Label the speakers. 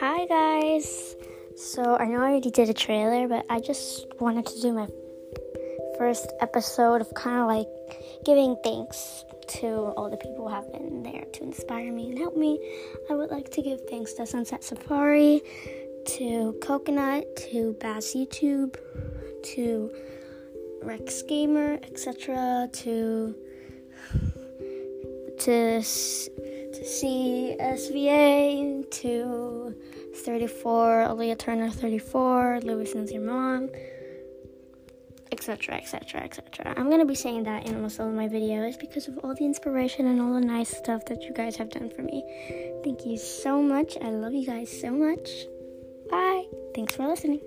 Speaker 1: Hi guys. So I know I already did a trailer, but I just wanted to do my first episode of kind of like giving thanks to all the people who have been there to inspire me and help me. I would like to give thanks to Sunset Safari, to Coconut, to Bass YouTube, to Rex Gamer, etc., to to to CSVA, to 34, Aaliyah Turner 34, Lewis and your mom, etc., etc., etc. I'm gonna be saying that in almost all of my videos because of all the inspiration and all the nice stuff that you guys have done for me. Thank you so much. I love you guys so much. Bye. Thanks for listening.